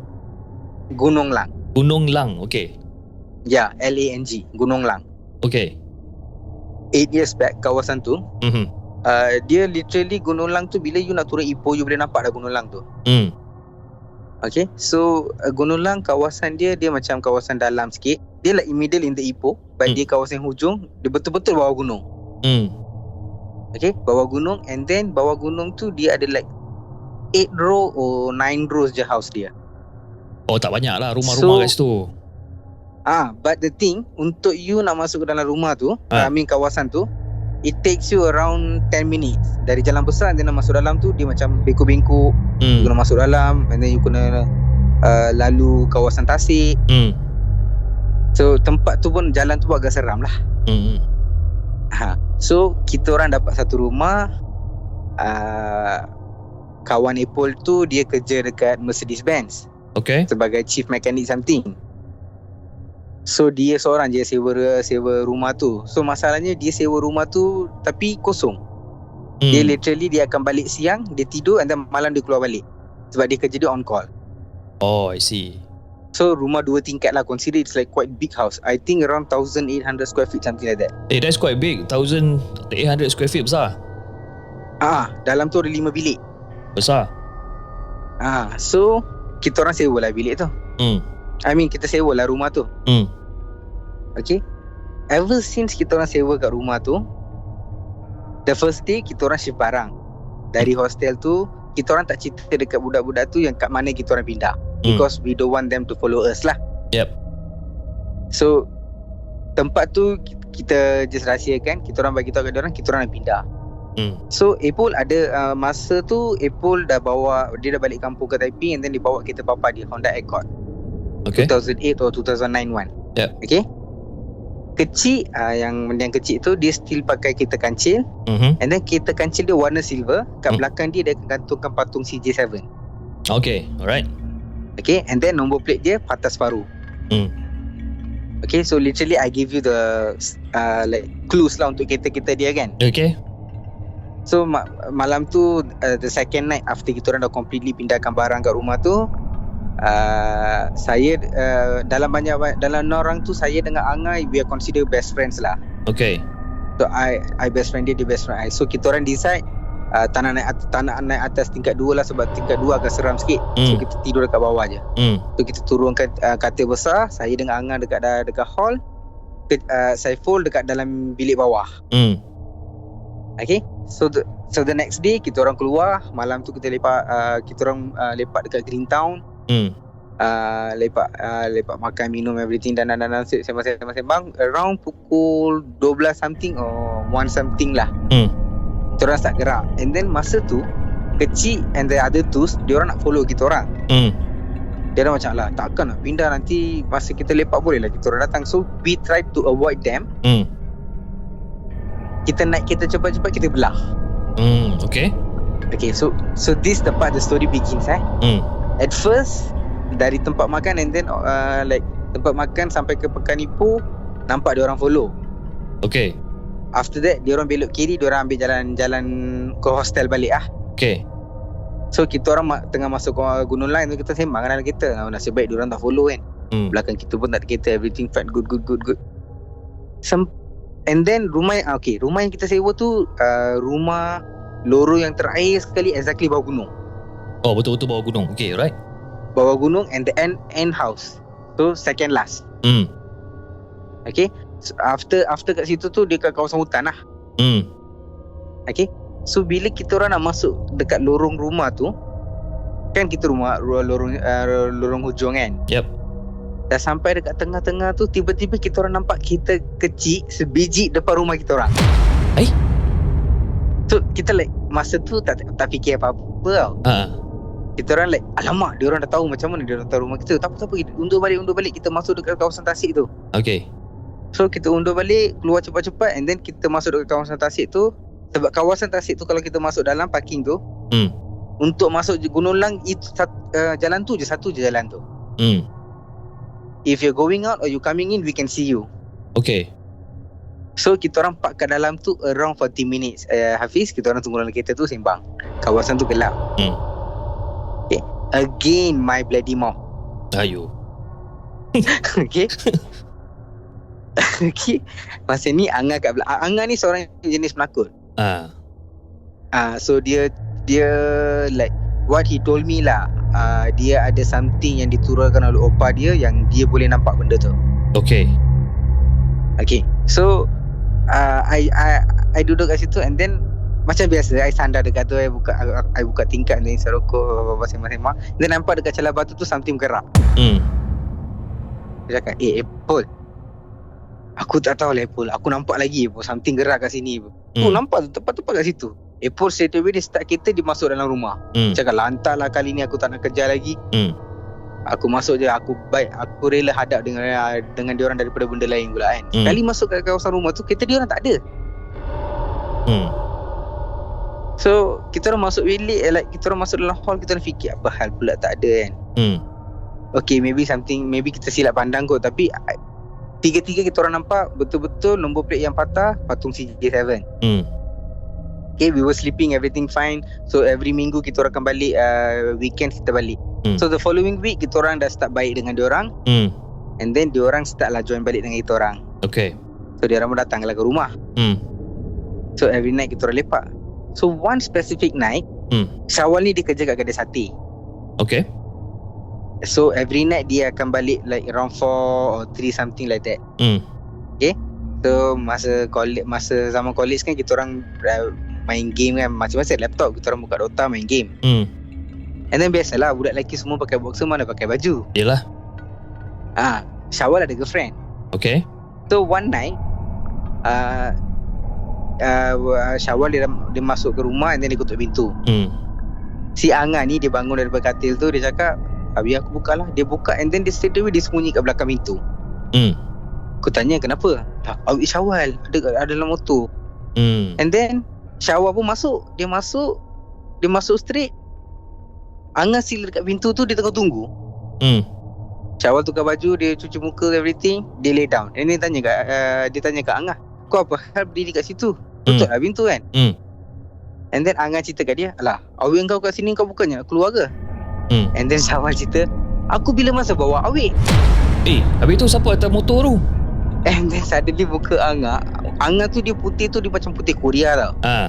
Gunung Lang Gunung Lang. Okay. Ya L-A-N-G Gunung Lang Okay. 8 years back kawasan tu Mhm. uh, Dia literally Gunung Lang tu Bila you nak turun Ipoh You boleh nampak dah Gunung Lang tu Hmm. Okay So uh, Gunung Lang kawasan dia Dia macam kawasan dalam sikit Dia like in middle in the Ipoh But Hmm. dia kawasan hujung Dia betul-betul bawah gunung Hmm. Okay Bawah gunung And then bawah gunung tu Dia ada like 8 row or 9 rows je house dia Oh tak banyak lah rumah-rumah So- kat situ. Ah, But the thing Untuk you nak masuk ke dalam rumah tu Ah. I mean kawasan tu It takes you around 10 minutes Dari jalan besar Dia nak masuk dalam tu Dia macam bengkok-bengkok Hmm. You kena masuk dalam And then you kena uh, Lalu kawasan tasik Hmm. So tempat tu pun Jalan tu pun agak seram lah Hmm. ha. So kita orang dapat satu rumah uh, Kawan Apple tu Dia kerja dekat Mercedes Benz Okay. Sebagai chief mechanic something So dia seorang je sewa sewa rumah tu. So masalahnya dia sewa rumah tu tapi kosong. Hmm. Dia literally dia akan balik siang, dia tidur and then malam dia keluar balik. Sebab dia kerja dia on call. Oh, I see. So rumah dua tingkat lah consider it's like quite big house. I think around 1800 square feet something like that. Eh, that's quite big. 1,800 square feet besar. Ah, dalam tu ada lima bilik. Besar. Ah, so kita orang sewa lah bilik tu. Hmm. I mean kita sewa lah rumah tu. Hmm. Okay. Ever since kita orang sewa kat rumah tu, the first day kita orang shift barang. Dari hostel tu, kita orang tak cerita dekat budak-budak tu yang kat mana kita orang pindah. Hmm. Because we don't want them to follow us lah. Yep. So, tempat tu kita just rahsiakan, kita orang bagi tahu kat dia orang, kita orang nak pindah. Hmm. So Apple ada uh, masa tu Apple dah bawa dia dah balik kampung ke Taiping and then dia bawa kereta papa dia Honda Accord Okay. 2008 atau 2009 one. Yep. Okay. Kecil uh, yang yang kecil tu dia still pakai kereta kancil Mhm. and then kereta kancil dia warna silver kat Hmm. belakang dia dia gantungkan patung CJ7. Okay. Alright. Okay and then nombor plate dia patah separuh. Hmm. Okay so literally I give you the uh, like clues lah untuk kereta-kereta dia kan. Okay. So ma- malam tu uh, the second night after kita orang dah completely pindahkan barang kat rumah tu uh, saya uh, dalam banyak dalam orang tu saya dengan Angai we are consider best friends lah. Okay. So I I best friend dia dia best friend I. So kita orang decide uh, tak nak naik atas, tak nak naik atas tingkat dua lah sebab tingkat dua agak seram sikit. So Hmm. kita tidur dekat bawah je. Hmm. So kita turunkan uh, katil besar, saya dengan Angah dekat dekat hall, ke, uh, Saiful dekat dalam bilik bawah. Hmm. Okay So the, so the next day kita orang keluar Malam tu kita lepak uh, Kita orang uh, lepak dekat Greentown Hmm. uh, Lepak uh, lepak makan minum everything Dan dan dan, dan sembang-sembang Around pukul 12 something Or 1 something lah Hmm. Kita orang start gerak And then masa tu Kecil and the other two Dia orang nak follow kita orang Hmm. Dia orang macam lah Takkan nak pindah nanti Masa kita lepak boleh lah Kita orang datang So we try to avoid them Hmm. Kita naik kereta cepat-cepat Kita belah Hmm. Okay. Okay so So this the part the story begins eh Hmm. At first Dari tempat makan And then uh, Like Tempat makan sampai ke Pekan Ipoh Nampak dia orang follow Okay. After that Dia orang belok kiri Dia orang ambil jalan-jalan Ke hostel balik ah. Okay. So kita orang ma- Tengah masuk ke gunung lain tu Kita sembang kereta oh, Nasib baik dia orang tak follow kan Hmm. Belakang kita pun tak ada kereta Everything fine Good good good good Sem- And then rumah ah, Okay Rumah yang kita sewa tu uh, Rumah Lorong yang terakhir sekali Exactly bawah gunung Oh betul-betul bawah gunung. Okay, right. Bawah gunung And the end End house So second last Hmm. Okay so, After after kat situ tu Dia kat kawasan hutan lah Hmm. Okay So bila kita orang nak masuk Dekat lorong rumah tu Kan kita rumah ru- Lorong uh, lorong hujung kan Yep. Dah sampai dekat tengah-tengah tu Tiba-tiba kita orang nampak Kita kecil Sebiji depan rumah kita orang Eh? So kita like Masa tu tak tak fikir apa-apa tau Ha. Kita orang like Alamak dia orang dah tahu Macam mana dia orang tahu rumah kita Tak apa-apa kita Undur balik Undur balik Kita masuk dekat kawasan tasik tu Okay. So kita undur balik Keluar cepat-cepat And then kita masuk dekat kawasan tasik tu Sebab kawasan tasik tu Kalau kita masuk dalam parking tu Hmm. Untuk masuk Gunung Lang itu, uh, Jalan tu je Satu je jalan tu Hmm. If you're going out Or you coming in We can see you Okay. So kita orang park kat dalam tu Around 40 minutes uh, Hafiz Kita orang tunggu dalam kereta tu Sembang Kawasan tu gelap Hmm. Again My bloody mouth Ayo. Okay Okay Masa ni Angah kat belakang Angah ni seorang jenis penakut Ah. Ah, so dia dia like what he told me lah. Uh, dia ada something yang diturunkan oleh opa dia yang dia boleh nampak benda tu. Okay. Okay. So uh, I I I duduk kat situ and then macam biasa I sandar dekat tu I buka I, I buka tingkap ni serokok apa sembang-sembang. Then nampak dekat celah batu tu something bergerak. Hmm. Dia cakap, "Eh, Apple. Aku tak tahu lah Apple. Aku nampak lagi Apple. Something gerak kat sini. Hmm. Oh, nampak tu tepat-tepat kat situ. Apple straight away dia start kereta dia masuk dalam rumah. Hmm. Cakap lantar lah kali ni aku tak nak kerja lagi. Hmm. Aku masuk je aku baik aku rela hadap dengan dengan dia orang daripada benda lain pula kan. Hmm. Kali masuk ke kawasan rumah tu kereta dia orang tak ada. Hmm. So kita orang masuk bilik eh, like kita orang masuk dalam hall kita orang fikir apa hal pula tak ada kan. Hmm. Okay maybe something maybe kita silap pandang kot tapi tiga-tiga kita orang nampak betul-betul nombor plate yang patah patung CJ7. Hmm. Okay we were sleeping everything fine. So every minggu kita orang akan balik uh, weekend kita balik. Hmm. So the following week kita orang dah start baik dengan dia orang Hmm. and then dia orang start lah join balik dengan kita orang. Okay. So dia orang pun datang lah ke rumah. Hmm. So every night kita orang lepak. So one specific night Hmm. Syawal ni dia kerja kat kedai sate. Okay. So every night dia akan balik like around 4 or 3 something like that. Hmm. So masa college masa zaman college kan kita orang uh, main game kan macam-macam laptop kita orang buka Dota main game. Hmm. And then biasalah budak lelaki semua pakai boxer mana pakai baju. Yelah. Ah, Syawal ada girlfriend. Okay. So one night uh, uh, Syawal dia, dia masuk ke rumah and then dia ketuk pintu. Hmm. Si Angah ni dia bangun daripada katil tu dia cakap Habis aku buka lah Dia buka and then dia straight away dia sembunyi kat belakang pintu Hmm. Aku tanya kenapa awik Syawal ada, ada dalam motor Hmm. And then Syawal pun masuk Dia masuk Dia masuk straight Angah sila dekat pintu tu Dia tengah tunggu Hmm. Syawal tukar baju Dia cuci muka everything Dia lay down And then dia tanya kat uh, Dia tanya kat Angah Kau apa hal berdiri kat situ Tutup lah pintu kan Hmm. And then Angah cerita kat dia Alah awik kau kat sini Kau bukannya keluar ke Hmm. And then Syawal cerita Aku bila masa bawa awik Eh, habis tu siapa atas motor tu? And then suddenly muka Angah Angah tu dia putih tu Dia macam putih Korea tau Ah.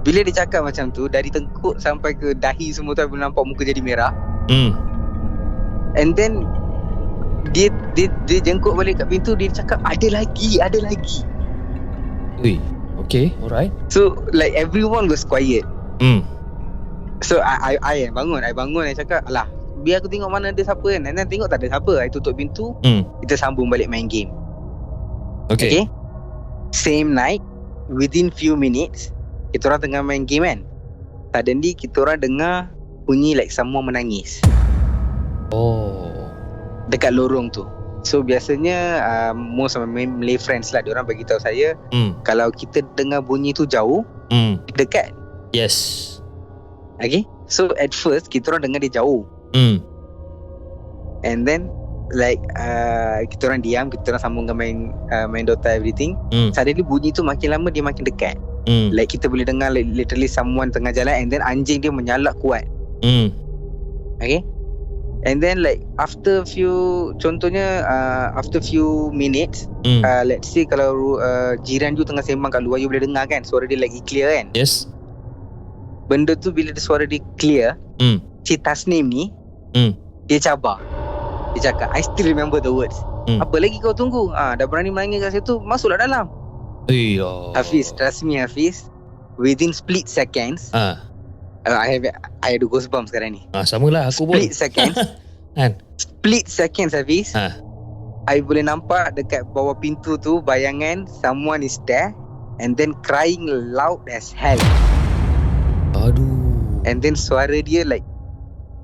Bila dia cakap macam tu Dari tengkuk sampai ke dahi semua tu boleh nampak muka jadi merah Hmm. And then dia dia dia jengkuk balik kat pintu dia cakap ada lagi ada lagi Ui. Okay, alright. so like everyone was quiet Hmm. so I I, I bangun I bangun I cakap alah biar aku tengok mana ada siapa kan and then tengok tak ada siapa I tutup pintu Hmm. kita sambung balik main game Okay. okay same night within few minutes kita orang tengah main game kan suddenly kita orang dengar bunyi like someone menangis Oh. dekat lorong tu So biasanya uh, most of my Malay friends lah Diorang bagi tahu saya Hmm. Kalau kita dengar bunyi tu jauh Hmm. Dekat Yes. Okay So at first kita orang dengar dia jauh Hmm. And then Like uh, Kita orang diam Kita orang sambungkan main uh, Main Dota everything Hmm. Suddenly bunyi tu makin lama Dia makin dekat Hmm. Like kita boleh dengar like, Literally someone tengah jalan And then anjing dia menyalak kuat Hmm. Okay And then like After few Contohnya uh, After few minutes Hmm. uh, let's say kalau uh, jiran you tengah sembang kat luar you boleh dengar kan suara dia lagi clear kan Yes. benda tu bila dia suara dia clear Hmm. si Tasnim ni Hmm. dia cabar dia cakap I still remember the words Hmm. apa lagi kau tunggu ah dah berani menangis kat situ masuklah dalam. Oh. Hafiz trust me Hafiz within split seconds Ah. uh, I have I ada goosebumps sekarang ni Ah, sama lah aku pun. split seconds Kan? split seconds Hafiz Ah. I boleh nampak dekat bawah pintu tu bayangan someone is there and then crying loud as hell Aduh. And then suara dia like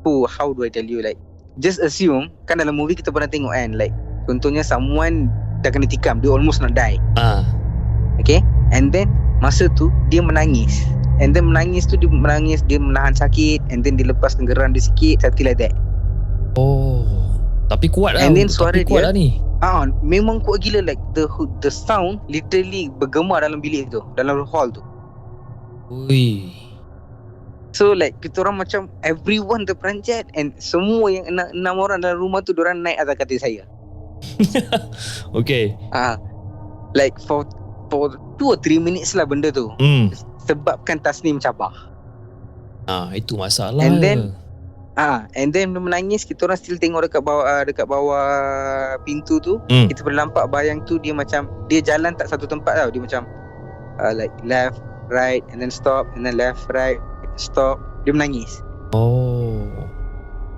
Oh how do I tell you like Just assume Kan dalam movie kita pernah tengok kan Like Contohnya someone Dah kena tikam Dia almost nak die Ah. Okay And then Masa tu Dia menangis And then menangis tu Dia menangis Dia menahan sakit And then dia lepaskan geran dia sikit Something like that Oh. Tapi kuat lah. And then Tapi suara kuat dia- lah ni. Ah, Memang kuat gila Like the the sound Literally bergema dalam bilik tu Dalam hall tu Ui. So like Kita orang macam Everyone terperanjat And semua yang enam, enam orang dalam rumah tu Diorang naik atas katil saya Okay. Ah, like for for two or three minutes lah benda tu. Hmm. Sebabkan Tasnim cabar. Ah, itu masalah. And then- Ah, and then dia menangis kita orang still tengok dekat bawah uh, dekat bawah pintu tu. Hmm. Kita boleh nampak bayang tu dia macam dia jalan tak satu tempat tau. Dia macam uh, like left, right and then stop and then left, right, stop. Dia menangis. Oh.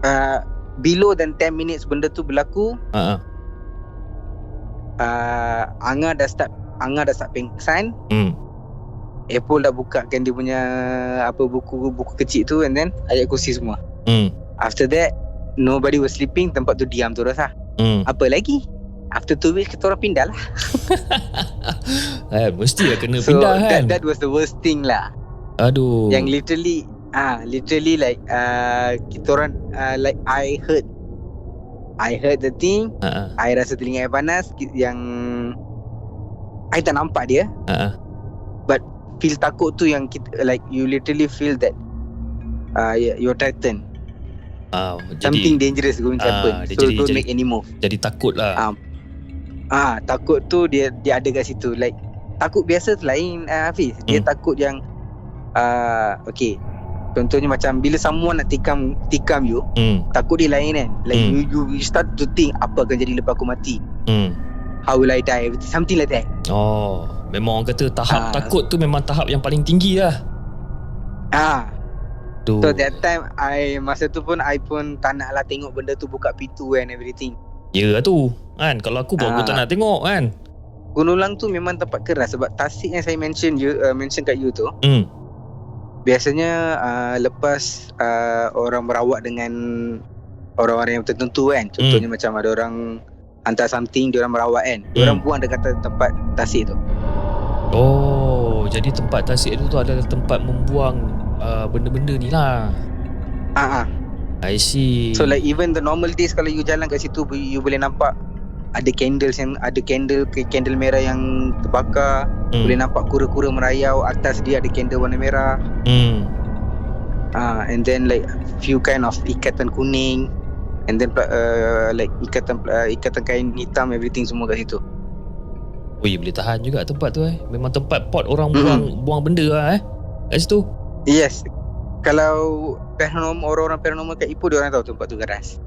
Uh, below than 10 minutes benda tu berlaku, Ah. ah. uh, Anga dah start Anga dah start pengsan Hmm. Apple dah bukakan dia punya apa buku buku kecil tu and then ayat kursi semua. Hmm. After that nobody was sleeping tempat tu diam terus lah. Hmm. Apa lagi? After two weeks kita orang pindah lah. Eh, mesti lah kena so pindah kan. that, that was the worst thing lah. Aduh. Yang literally ah literally like uh, kita orang uh, like I heard I heard the thing, ah. I rasa telinga I panas yang I tak nampak dia. Ah. ah. Feel takut tu yang kita, like you literally feel that uh, you're threatened. Ah, something jadi dangerous going to Ah, happen. dia So jadi- don't jadi- make any move. jadi takut lah. Ah. Ah, takut tu dia dia ada kat situ. Like takut biasa tu lain uh, Hafiz. Dia Hmm. takut yang uh, okay. Contohnya macam bila someone nak tikam tikam you, Hmm. takut dia lain kan. Like Hmm. you, you you start to think apa akan jadi lepas aku mati. Hmm. How will I die? Something like that. Oh, memang orang kata tahap Ah. takut tu memang tahap yang paling tinggi lah. Ah, Tu. so that time I masa tu pun I pun tak nak lah tengok benda tu buka pintu and everything. Ya tu. Kan kalau aku pun aku Ah. tak nak tengok kan. Gunung Lang tu memang tempat keras sebab tasik yang saya mention you uh, mention kat you tu Hmm. biasanya uh, lepas uh, orang merawat dengan orang-orang yang tertentu kan contohnya macam ada orang hantar something dia orang merawat kan dia orang Hmm. buang dekat te- tempat tasik tu Oh, jadi tempat tasik tu tu adalah tempat membuang uh, benda-benda ni lah. ah ah I see. so like even the normal days kalau you jalan kat situ you, you boleh nampak ada candles yang ada candle ke candle merah yang terbakar hmm. boleh nampak kura-kura merayau atas dia ada candle warna merah Hmm. Ah, and then like few kind of ikatan kuning and then uh, like ikatan uh, ikatan kain hitam everything semua kat situ. Ui, boleh tahan juga tempat tu eh. Memang tempat pot orang Mm-mm. buang buang benda lah eh. kat situ. Yes. Kalau paranormal orang-orang paranormal kat Ipoh dia orang tahu tempat tu garas.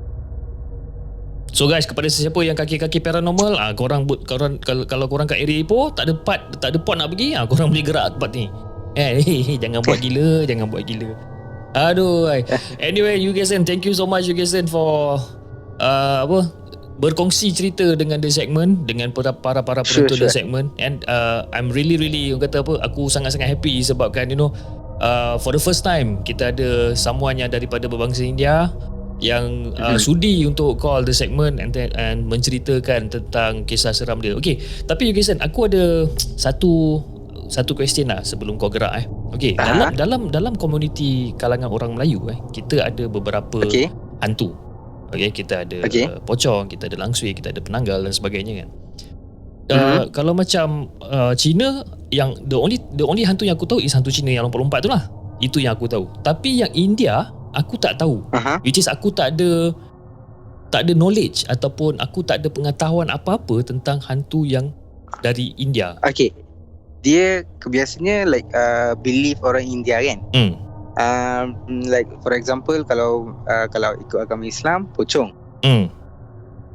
So guys, kepada sesiapa yang kaki-kaki paranormal, ah korang but korang kalau, kalau korang kat area Ipoh tak ada part tak ada pot nak pergi, ah korang boleh gerak tempat ni. Eh, hey, jangan buat gila, jangan buat gila. Aduh. Anyway, you guys and thank you so much you guys and for uh, apa berkongsi cerita dengan the segment dengan para para para Sure, penonton the sure. segment and uh, I'm really really orang kata apa aku sangat-sangat happy sebabkan you know uh, for the first time kita ada someone yang daripada berbangsa India yang uh, Mhm. sudi untuk call the segment and and menceritakan tentang kisah seram dia. Okay, tapi you guys aku ada satu satu question lah sebelum kau gerak eh. Okay, Aha. dalam dalam dalam komuniti kalangan orang Melayu eh, kita ada beberapa Okey. hantu. Okay, kita ada Okey. uh, pocong, kita ada langsui, kita ada penanggal dan sebagainya kan. Uh, Mhm. Kalau macam uh, Cina yang the only the only hantu yang aku tahu is hantu Cina yang lompat-lompat tu lah. Itu yang aku tahu. Tapi yang India aku tak tahu. Aha. Which is aku tak ada tak ada knowledge ataupun aku tak ada pengetahuan apa-apa tentang hantu yang dari India. Okay. Dia kebiasaannya like uh, belief orang India kan. Hmm. Um, like for example kalau uh, kalau ikut agama Islam pocong. Hmm.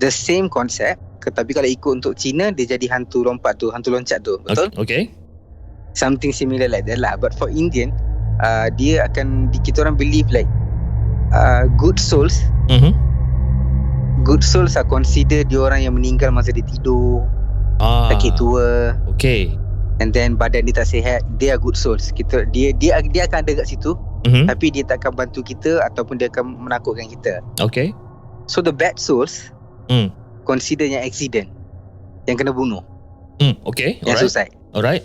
The same concept tapi kalau ikut untuk Cina dia jadi hantu lompat tu, hantu loncat tu. Betul? Okay. okay. Something similar like that lah. But for Indian uh, dia akan kita orang believe like uh, good souls Mhm. good souls are consider dia orang yang meninggal masa dia tidur, Ah. sakit tua Okay. And then badan dia tak sihat, they are good souls. Kita dia dia dia akan ada kat situ Mhm. tapi dia tak akan bantu kita ataupun dia akan menakutkan kita. Okay. So the bad souls Hmm. consider yang accident yang kena bunuh, Hmm. Okay. yang Alright. suicide. Alright.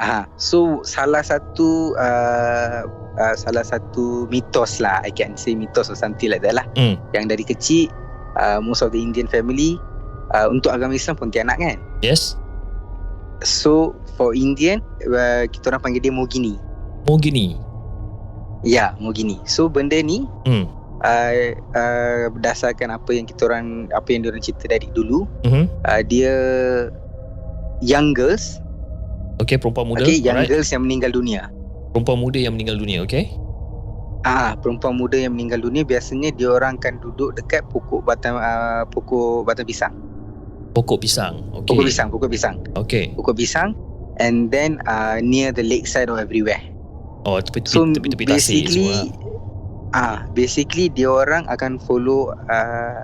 Aha. So salah satu uh, uh, salah satu mitos lah I can say mitos or something like that lah Hmm. yang dari kecil uh, most of the Indian family uh, untuk agama Islam Pontianak kan Yes. So for Indian uh, kita orang panggil dia Mogini Mogini. ya Mogini so benda ni Hmm. uh, uh, berdasarkan apa yang kita orang apa yang diorang cerita dari dulu Mhm. uh, dia young girls Okay, perempuan muda. okay young Alright. girls yang meninggal dunia Perempuan muda yang meninggal dunia, okay? Ah, perempuan muda yang meninggal dunia biasanya dia orang akan duduk dekat pokok batang uh, pokok batang pisang. Pokok pisang. Okay. Pokok pisang, pokok pisang. Okay. Pokok pisang and then uh, near the lakeside or everywhere. Oh, tepi-tepi So tepi-tepi tasik basically semua. ah basically dia orang akan follow uh,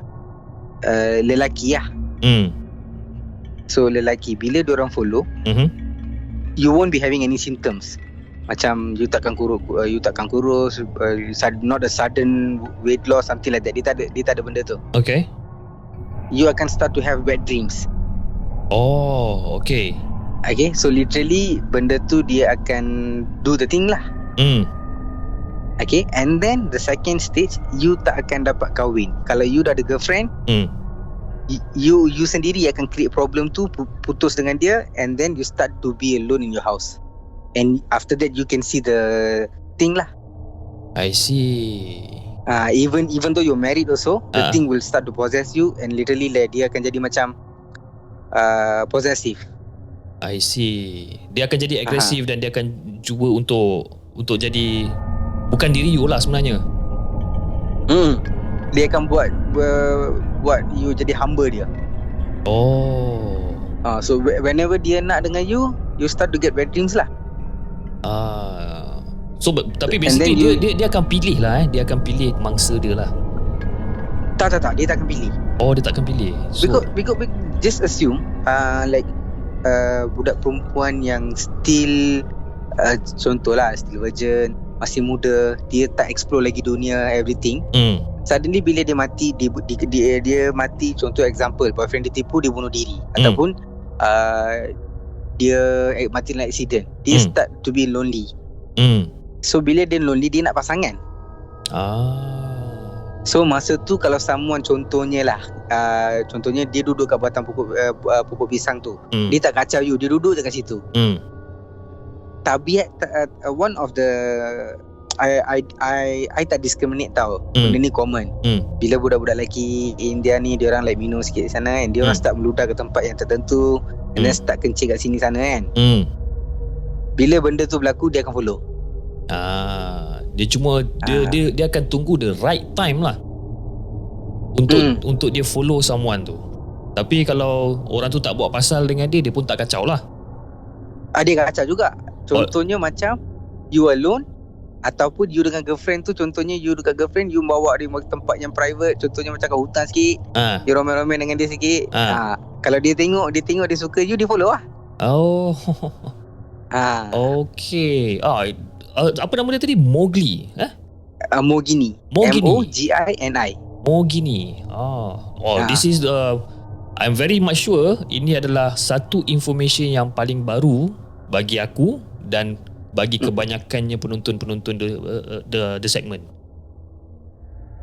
uh, lelaki lah. Hmm. So lelaki bila dia orang follow Mhm. you won't be having any symptoms. Macam you takkan kurus, uh, you takkan kurus, uh, not a sudden weight loss something like that. Dia tak ada dia tak ada benda tu. Okay. You akan start to have wet dreams. Oh, okay. Okay, so literally benda tu dia akan do the thing lah. Hmm. Okay, and then the second stage, you tak akan dapat kahwin. Kalau you dah ada girlfriend, Hmm. you you sendiri akan create problem tu, pu- putus dengan dia, and then you start to be alone in your house. And after that, you can see the thing lah. I see. Uh, even even though you're married also, the Ah. thing will start to possess you, and literally like, dia akan jadi macam uh, possessive. I see. Dia akan jadi agresif dan dia akan cuba untuk untuk jadi bukan diri you lah sebenarnya. Hmm. Dia akan buat uh, buat you jadi hamba dia. Oh. Uh, so whe- whenever dia nak dengan you, you start to get bad dreams lah. Ah. So but, tapi basically dia, you- dia dia akan pilih lah eh. Dia akan pilih mangsa dia lah. Tak tak tak, dia tak akan pilih. Oh dia tak akan pilih. So Because, because, because just assume uh, like uh, budak perempuan yang still uh, contohlah still virgin, masih muda, dia tak explore lagi dunia everything. hmm. Suddenly bila dia mati dia, dia, dia, dia mati contoh example boyfriend dia tipu dia bunuh diri Hmm. ataupun uh, dia eh, mati dalam accident. Dia Hmm. start to be lonely. Hmm. So bila dia lonely dia nak pasangan. Ah. So masa tu kalau someone contohnya lah uh, contohnya dia duduk kat batang pokok uh, pokok pisang tu. Hmm. Dia tak kacau you, dia duduk dekat situ. Hmm. Tabiat uh, one of the I I I I tak discriminate tau. Hmm. Benda ni common. Hmm. Bila budak-budak lelaki India ni dia orang like minum sikit di sana kan, dia orang Hmm. start meludah ke tempat yang tertentu and then Hmm. start kencing kat sini sana kan. Hmm. Bila benda tu berlaku dia akan follow. Ah, dia cuma dia Ah. dia dia akan tunggu the right time lah. Untuk Hmm. untuk dia follow someone tu. Tapi kalau orang tu tak buat pasal dengan dia, dia pun tak kacau lah. Ah, dia kacau juga. Contohnya macam you alone ataupun you dengan girlfriend tu contohnya you dekat girlfriend you bawa dia ke tempat yang private contohnya macam kat hutan sikit Ah. you ramai-ramai dengan dia sikit Ah. ah. kalau dia tengok dia tengok dia suka you dia follow lah Oh. ah. Okay. Ah, uh, apa nama dia tadi? Mowgli. Eh? Uh, Mogini Mogini. M-O-G-I-N-I Mogini. Ah. Oh, Ah. this is the I'm very much sure ini adalah satu information yang paling baru bagi aku dan bagi Hmm. kebanyakannya penonton-penonton the, uh, the the segment.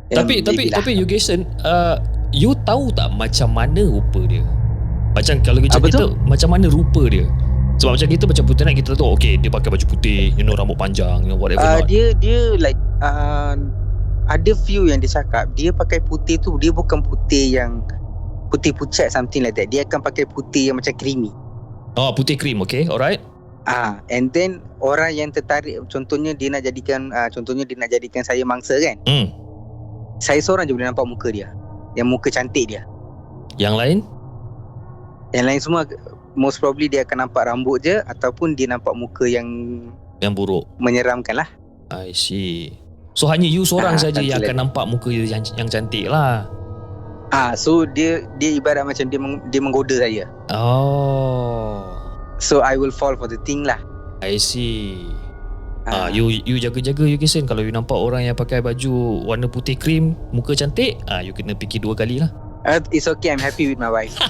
Tapi tapi Alhamdulillah. tapi you Jason, uh, you tahu tak macam mana rupa dia? Macam kalau kita macam mana rupa dia? Sebab macam kita macam putih kita tahu okay dia pakai baju putih, you know rambut panjang, you know whatever uh, not. dia dia like uh, ada few yang dia cakap dia pakai putih tu dia bukan putih yang putih pucat something like that dia akan pakai putih yang macam creamy Oh, putih krim, okay? Alright. Ah, and then orang yang tertarik contohnya dia nak jadikan ah, contohnya dia nak jadikan saya mangsa kan. Hmm. Saya seorang je boleh nampak muka dia. Yang muka cantik dia. Yang lain? Yang lain semua most probably dia akan nampak rambut je ataupun dia nampak muka yang Yang buruk. menyeramkan lah. I see. So hanya you seorang Ah, saja yang akan nampak muka dia yang, yang cantik lah. Ah, so dia dia ibarat macam dia meng, dia menggoda saya. Oh. So I will fall for the thing lah. I see. Ah, Ah, you you jaga-jaga you Kisan kalau you nampak orang yang pakai baju warna putih krim, muka cantik, ah you kena fikir dua kali lah. Uh, it's okay I'm happy with my wife.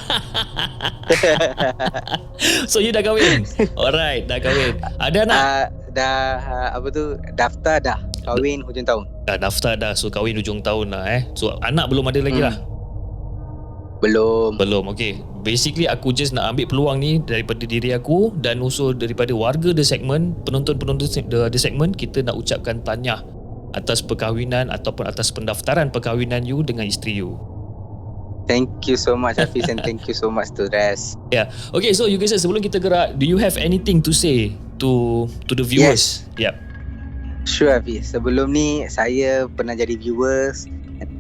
So you dah kahwin? Alright, dah kahwin. Ada anak? Ah, dah ah, apa tu daftar dah kahwin hujung tahun. Dah daftar dah, so kahwin hujung tahun lah eh. So anak belum ada lagi Hmm. lah? Belum. Belum, okay. Basically aku just nak ambil peluang ni daripada diri aku dan also daripada warga The Segment, penonton-penonton The, The Segment, kita nak ucapkan tahniah atas perkahwinan ataupun atas pendaftaran perkahwinan you dengan isteri you. Thank you so much Hafiz and thank you so much to rest. Okay, so you guys sebelum kita gerak, do you have anything to say to to the viewers? Yep. Sure Hafiz. Sebelum ni saya pernah jadi viewers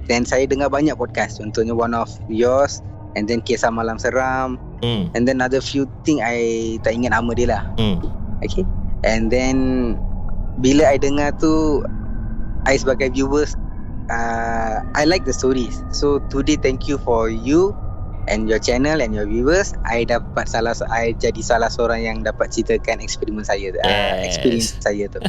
dan saya dengar banyak podcast. Contohnya one of yours and then Kisah Malam Seram Hmm. and then other few thing I tak ingat nama dia lah. Hmm. Okay. And then bila I dengar tu I sebagai viewers uh, I like the stories. So today thank you for you and your channel and your viewers. I dapat salah I jadi salah seorang yang dapat ceritakan eksperimen saya uh, Yes. experience saya tu.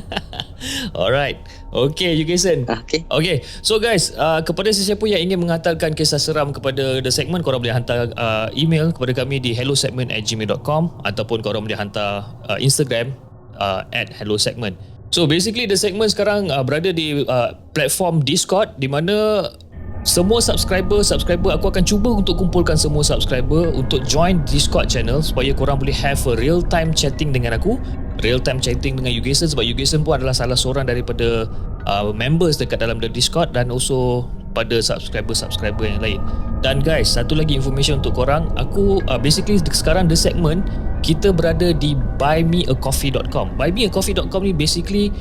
Alright. Okay, you guys. Okay. Okay, so guys, uh, kepada sesiapa yang ingin menghantarkan kisah seram kepada The Segment, korang boleh hantar uh, email kepada kami di hellosegment@gmail.com ataupun korang boleh hantar uh, Instagram uh, at hellosegment. So basically The Segment sekarang uh, berada di uh, platform Discord di mana semua subscriber subscriber aku akan cuba untuk kumpulkan semua subscriber untuk join Discord channel supaya korang boleh have a real time chatting dengan aku. Real time chatting dengan Yugason sebab Yugason pun adalah salah seorang daripada uh, members dekat dalam the Discord dan also pada subscriber-subscriber yang lain. Dan guys satu lagi information untuk korang. Aku uh, basically sekarang the segment kita berada di buymeacoffee.com buymeacoffee.com ni basically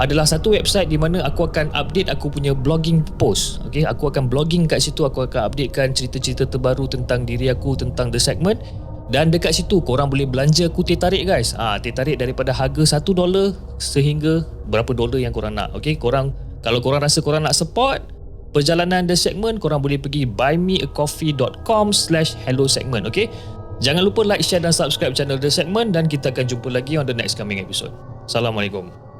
adalah satu website di mana aku akan update aku punya blogging post. Okay, aku akan blogging kat situ, aku akan updatekan cerita-cerita terbaru tentang diri aku, tentang the segment. Dan dekat situ korang boleh belanja aku teh tarik guys. Ah, teh tarik daripada harga 1 dolar sehingga berapa dolar yang korang nak. Okay, korang kalau korang rasa korang nak support perjalanan the segment, korang boleh pergi buymeacoffee.com slash hello segment. Okay, jangan lupa like, share dan subscribe channel the segment dan kita akan jumpa lagi on the next coming episode. Assalamualaikum.